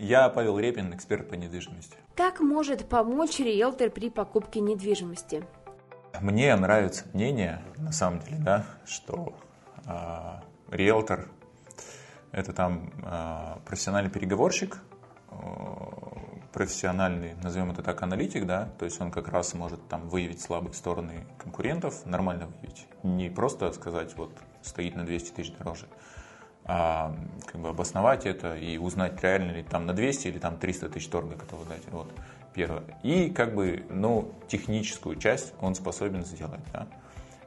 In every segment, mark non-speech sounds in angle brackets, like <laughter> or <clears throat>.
Я Павел Репин, эксперт по недвижимости. Как может помочь риэлтор при покупке недвижимости? Мне нравится мнение, на самом деле, да, что э, риэлтор это там э, профессиональный переговорщик, э, профессиональный, назовем это так, аналитик, да, то есть он как раз может там выявить слабые стороны конкурентов, нормально выявить, не просто сказать, вот стоит на 200 тысяч дороже, а как бы обосновать это и узнать, реально ли там на 200 или там 300 тысяч торга готовы дать, вот, первое. И как бы, ну, техническую часть он способен сделать, да.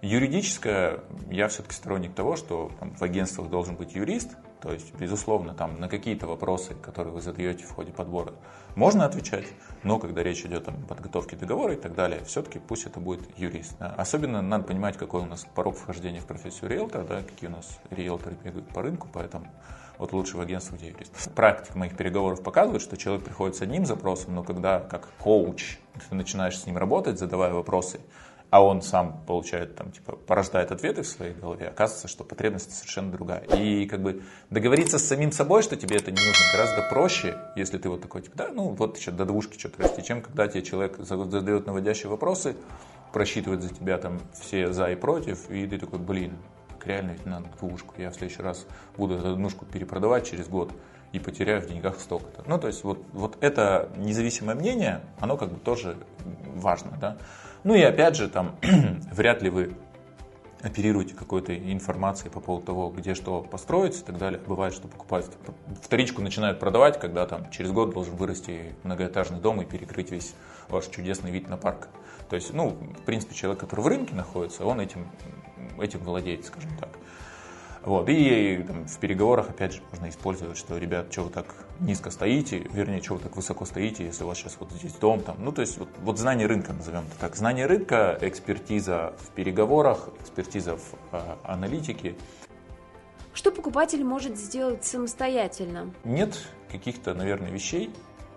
Юридическое, я все-таки сторонник того, что там, в агентствах должен быть юрист, то есть, безусловно, там на какие-то вопросы, которые вы задаете в ходе подбора, можно отвечать, но когда речь идет о подготовке договора и так далее, все-таки пусть это будет юрист. Да. Особенно надо понимать, какой у нас порог вхождения в профессию риэлтора, да, какие у нас риэлторы бегают по рынку, поэтому вот лучше в агентстве, где юрист. Практика моих переговоров показывает, что человек приходит с одним запросом, но когда как коуч ты начинаешь с ним работать, задавая вопросы, а он сам получает, там, типа, порождает ответы в своей голове, оказывается, что потребность совершенно другая. И как бы договориться с самим собой, что тебе это не нужно, гораздо проще, если ты вот такой, типа, да, ну вот еще до двушки что-то расти, чем когда тебе человек задает наводящие вопросы, просчитывает за тебя там все за и против, и ты такой, блин, реально ведь надо двушку, я в следующий раз буду эту однушку перепродавать через год и потеряю в деньгах столько-то. Ну, то есть вот, вот это независимое мнение, оно как бы тоже важно, да. Ну и опять же, там, <clears throat> вряд ли вы оперируете какой-то информацией по поводу того, где что построить и так далее. Бывает, что покупают вторичку начинают продавать, когда там через год должен вырасти многоэтажный дом и перекрыть весь ваш чудесный вид на парк. То есть, ну, в принципе, человек, который в рынке находится, он этим, этим владеет, скажем так. Вот. И там, в переговорах, опять же, можно использовать, что, ребят, что вы так низко стоите, вернее, что вы так высоко стоите, если у вас сейчас вот здесь дом, там, ну, то есть вот, вот знание рынка, назовем это так. Знание рынка, экспертиза в переговорах, экспертиза в э, аналитике. Что покупатель может сделать самостоятельно? Нет каких-то, наверное, вещей,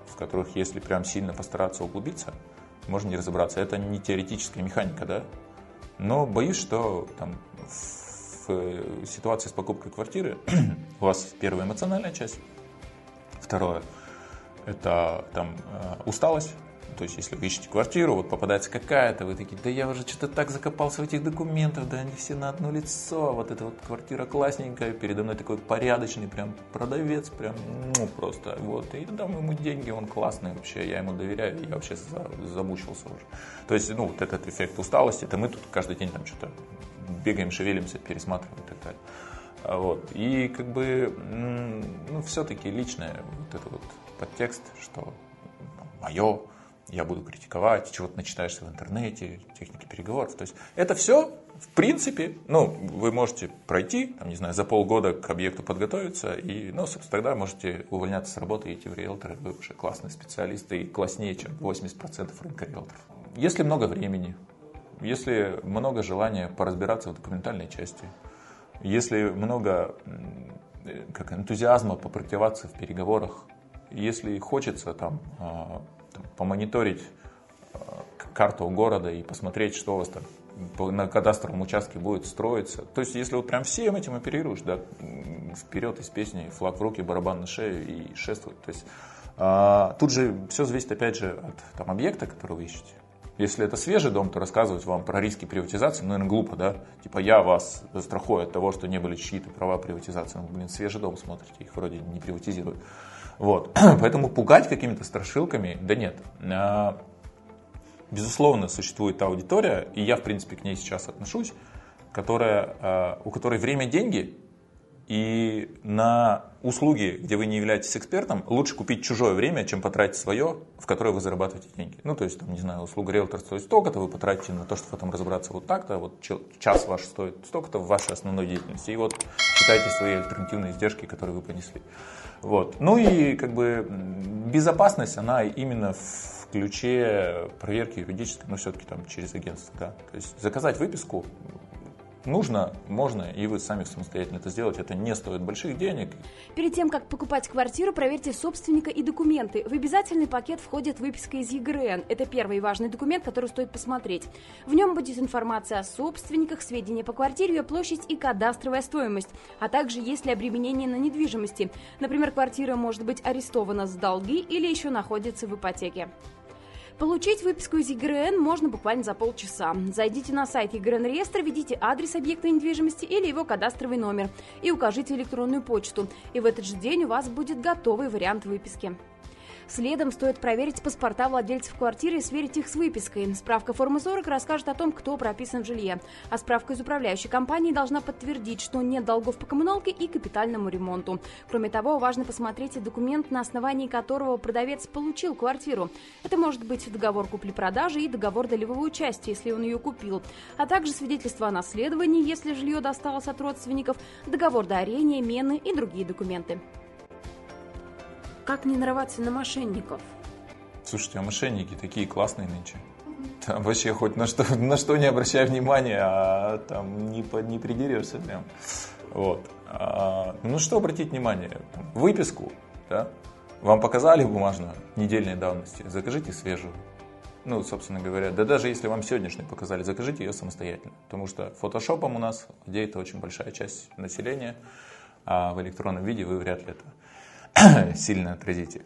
в которых, если прям сильно постараться углубиться, можно не разобраться. Это не теоретическая механика, да? Но боюсь, что там в э, ситуации с покупкой квартиры <clears throat> у вас первая эмоциональная часть, второе это там э, усталость, то есть, если вы ищете квартиру, вот попадается какая-то, вы такие, да я уже что-то так закопался в этих документах, да они все на одно лицо, вот эта вот квартира классненькая, передо мной такой порядочный прям продавец, прям, ну, просто, вот, и дам ему деньги, он классный вообще, я ему доверяю, я вообще замучился уже. То есть, ну, вот этот эффект усталости, это мы тут каждый день там что-то бегаем, шевелимся, пересматриваем и так далее. А вот. И как бы, ну, все-таки личное вот это вот подтекст, что мое, я буду критиковать, чего-то начитаешься в интернете, техники переговоров. То есть это все, в принципе, ну, вы можете пройти, там, не знаю, за полгода к объекту подготовиться, и, ну, собственно, тогда можете увольняться с работы и идти в риэлторы, вы уже классные специалисты и класснее, чем 80% рынка риэлторов. Если много времени, если много желания поразбираться в документальной части, если много как энтузиазма попрактиковаться в переговорах, если хочется там, а, там помониторить а, карту города и посмотреть, что у вас там на кадастровом участке будет строиться. То есть, если вот прям всем этим оперируешь, да, вперед из песни, флаг в руки, барабан на шею и шествовать. То есть, а, тут же все зависит, опять же, от там, объекта, который вы ищете. Если это свежий дом, то рассказывать вам про риски приватизации, ну, наверное, глупо, да? Типа я вас застрахую от того, что не были чьи-то права приватизации. Ну, блин, свежий дом смотрите, их вроде не приватизируют. Вот. <clears throat> Поэтому пугать какими-то страшилками, да нет. А, безусловно, существует аудитория, и я, в принципе, к ней сейчас отношусь, которая, а, у которой время – деньги, и на услуги, где вы не являетесь экспертом, лучше купить чужое время, чем потратить свое, в которое вы зарабатываете деньги. Ну, то есть, там, не знаю, услуга риэлтора стоит столько-то, вы потратите на то, чтобы потом разобраться вот так-то, вот час ваш стоит столько-то в вашей основной деятельности. И вот считайте свои альтернативные издержки, которые вы понесли. Вот. Ну и как бы безопасность, она именно в ключе проверки юридической, но все-таки там через агентство. Да. То есть заказать выписку нужно, можно, и вы сами самостоятельно это сделать. Это не стоит больших денег. Перед тем, как покупать квартиру, проверьте собственника и документы. В обязательный пакет входит выписка из ЕГРН. Это первый важный документ, который стоит посмотреть. В нем будет информация о собственниках, сведения по квартире, ее площадь и кадастровая стоимость, а также есть ли обременение на недвижимости. Например, квартира может быть арестована с долги или еще находится в ипотеке. Получить выписку из ЕГРН можно буквально за полчаса. Зайдите на сайт ЕГРН реестра, введите адрес объекта недвижимости или его кадастровый номер и укажите электронную почту. И в этот же день у вас будет готовый вариант выписки. Следом стоит проверить паспорта владельцев квартиры и сверить их с выпиской. Справка формы 40 расскажет о том, кто прописан в жилье. А справка из управляющей компании должна подтвердить, что нет долгов по коммуналке и капитальному ремонту. Кроме того, важно посмотреть и документ, на основании которого продавец получил квартиру. Это может быть договор купли-продажи и договор долевого участия, если он ее купил, а также свидетельство о наследовании, если жилье досталось от родственников, договор дарения, мены и другие документы. Как не нарываться на мошенников? Слушайте, а мошенники такие классные нынче. Там вообще хоть на что, на что не обращай внимания, а там не, не придерешься прям. Вот. А, ну что обратить внимание? Выписку, да? Вам показали бумажную недельной давности, закажите свежую. Ну, собственно говоря, да даже если вам сегодняшнюю показали, закажите ее самостоятельно. Потому что фотошопом у нас владеет очень большая часть населения, а в электронном виде вы вряд ли это <coughs> сильно отразите.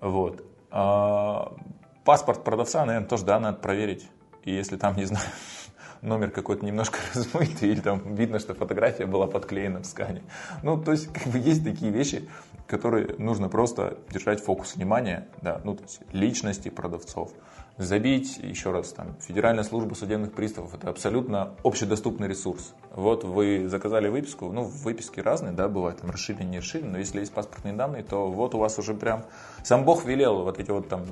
Вот. А, паспорт продавца, наверное, тоже, да, надо проверить. И если там, не знаю, <laughs> номер какой-то немножко <laughs> размытый, или там видно, что фотография была подклеена в скане. Ну, то есть, как бы есть такие вещи, которые нужно просто держать фокус внимания, да, ну, то есть личности продавцов, забить, еще раз, там, Федеральная служба судебных приставов, это абсолютно общедоступный ресурс. Вот вы заказали выписку, ну, выписки разные, да, бывают, там, расширенные, не расширенные, но если есть паспортные данные, то вот у вас уже прям, сам Бог велел вот эти вот там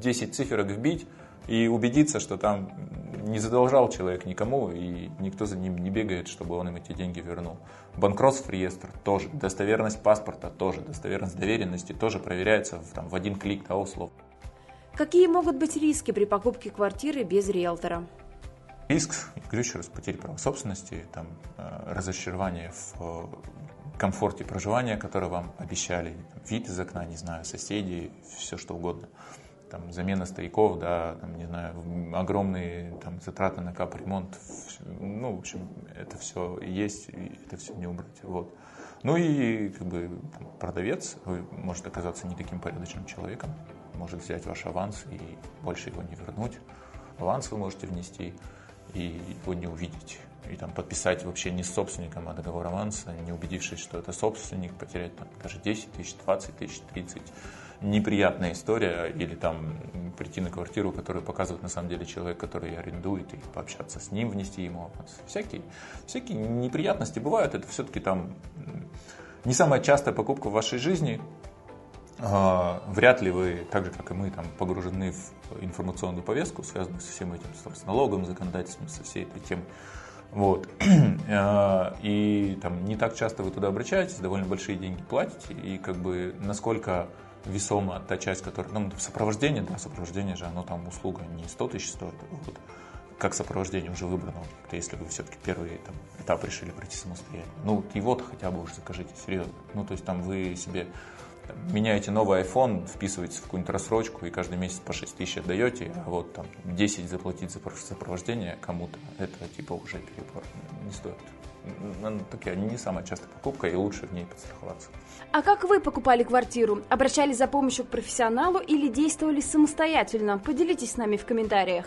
10 циферок вбить и убедиться, что там не задолжал человек никому, и никто за ним не бегает, чтобы он им эти деньги вернул. Банкротство реестр тоже, достоверность паспорта тоже, достоверность доверенности тоже проверяется в, там, в один клик, да, условно. Какие могут быть риски при покупке квартиры без риэлтора? Риск, говорю еще раз, потери права собственности, там, э, разочарование в э, комфорте проживания, которое вам обещали, вид из окна, не знаю, соседи, все что угодно. Там, замена стояков, да, там, не знаю, огромные там, затраты на капремонт. Ну, в общем, это все есть, и это все не убрать. Вот. Ну и как бы продавец, вы можете оказаться не таким порядочным человеком, может взять ваш аванс и больше его не вернуть. Аванс вы можете внести и его не увидеть. И там подписать вообще не с собственником, а договор аванса, не убедившись, что это собственник, потерять там, даже 10 тысяч, 20 тысяч, 30. Неприятная история. Или там прийти на квартиру, которую показывает на самом деле человек, который арендует, и пообщаться с ним, внести ему аванс. Всякие, всякие неприятности бывают. Это все-таки там не самая частая покупка в вашей жизни, а, вряд ли вы, так же как и мы, там, погружены в информационную повестку, связанную со всем этим, с налоговым законодательством, со всей этой темой. Вот. А, <clears throat> и там не так часто вы туда обращаетесь, довольно большие деньги платите, и как бы насколько весома та часть, которая, ну, сопровождение, да, сопровождение же, оно там услуга не 100 тысяч стоит, вот, как сопровождение уже выбрано, если вы все-таки первый там, этап решили пройти самостоятельно. Ну, его-то хотя бы уже закажите, серьезно. Ну, то есть там вы себе меняете новый iPhone, вписываете в какую-нибудь рассрочку и каждый месяц по 6 тысяч отдаете, а вот там 10 заплатить за сопровождение кому-то, это типа уже перебор, не стоит. Ну, такая не самая частая покупка, и лучше в ней подстраховаться. А как вы покупали квартиру? Обращались за помощью к профессионалу или действовали самостоятельно? Поделитесь с нами в комментариях.